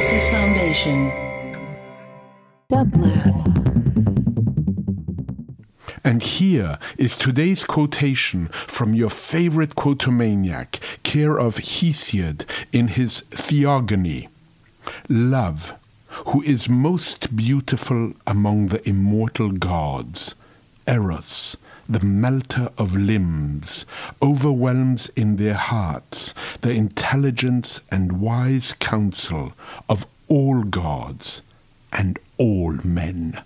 Onassis Foundation. And here is today's quotation from your favorite quotomaniac, care of Hesiod in his Theogony. Love, who is most beautiful among the immortal gods, Eros, the melter of limbs, overwhelms in their hearts the intelligence and wise counsel of all gods and all men.